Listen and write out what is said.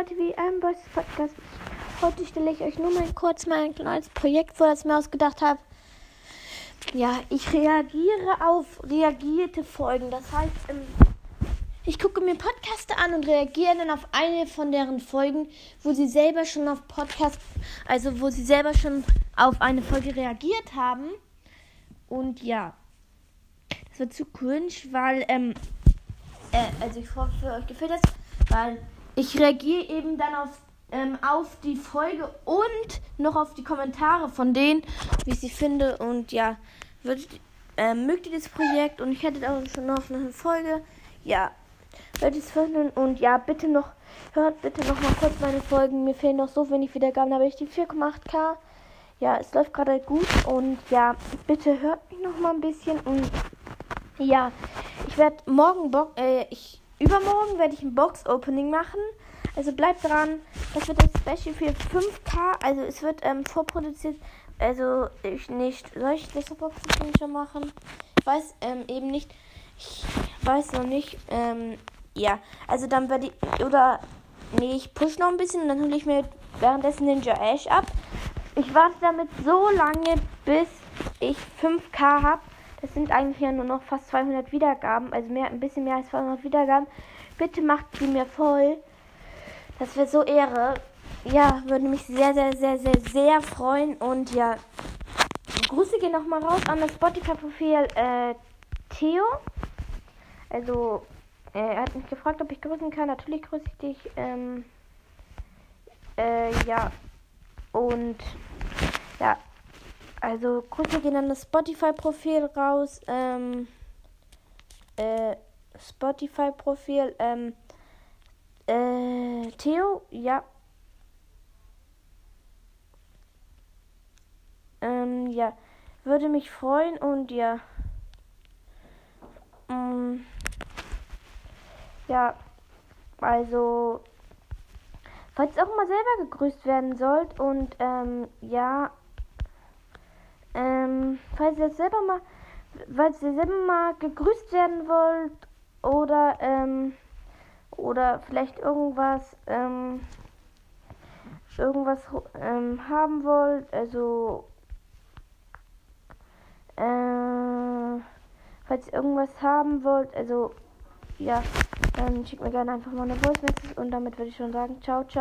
BoyTV, einem Boys Podcast. Heute stelle ich euch nur mal kurz mein kleines Projekt vor, das ich mir ausgedacht habe. Ja, ich reagiere auf reagierte Folgen. Das heißt, ähm, ich gucke mir Podcaste an und reagiere dann auf eine von deren Folgen, wo sie selber schon auf Podcast, also wo sie selber schon auf eine Folge reagiert haben. Und ja, das wird zu cringe, weil, ähm, äh, also ich hoffe, euch gefällt das, weil ich reagiere eben dann auf, ähm, auf die Folge und noch auf die Kommentare von denen, wie ich sie finde. Und ja, würdet, ähm, mögt ihr das Projekt und ich hätte auch schon noch eine Folge. Ja, würdet ihr es finden und ja, bitte noch, hört bitte noch mal kurz meine Folgen. Mir fehlen noch so wenig Wiedergaben, da habe ich die 4,8k. Ja, es läuft gerade gut und ja, bitte hört mich noch mal ein bisschen und ja, ich werde morgen, Bo äh, ich, übermorgen werde ich ein Box-Opening machen. Also bleibt dran. Das wird das Special für 5K. Also es wird ähm, vorproduziert. Also ich nicht. Soll ich das Box-Opening schon machen? Ich weiß ähm, eben nicht. Ich weiß noch nicht. Ähm, ja, also dann werde ich. Oder. Nee, ich push noch ein bisschen und dann hole ich mir währenddessen Ninja Ash ab. Ich warte damit so lange, bis ich 5K habe. Das sind eigentlich ja nur noch fast 200 Wiedergaben, also mehr, ein bisschen mehr als 200 Wiedergaben. Bitte macht sie mir voll. Das wäre so Ehre. Ja, würde mich sehr, sehr, sehr, sehr, sehr freuen. Und ja, Grüße gehen nochmal raus an das Spotify-Profil äh, Theo. Also, er hat mich gefragt, ob ich grüßen kann. Natürlich grüße ich dich. Ähm, äh, ja. Und ja, also Grüße gehen an das Spotify-Profil raus. Ähm, äh, Spotify-Profil. Ähm, äh, Theo, ja. Ähm, ja. Würde mich freuen und ja. Ähm, ja. Also. Falls ihr auch mal selber gegrüßt werden sollt und ähm, ja. Ähm, falls ihr selber mal, falls ihr selber mal gegrüßt werden wollt oder ähm, oder vielleicht irgendwas ähm, irgendwas ähm, haben wollt, also äh, falls ihr irgendwas haben wollt, also ja, dann schickt mir gerne einfach mal eine Voice Message und damit würde ich schon sagen, ciao, ciao.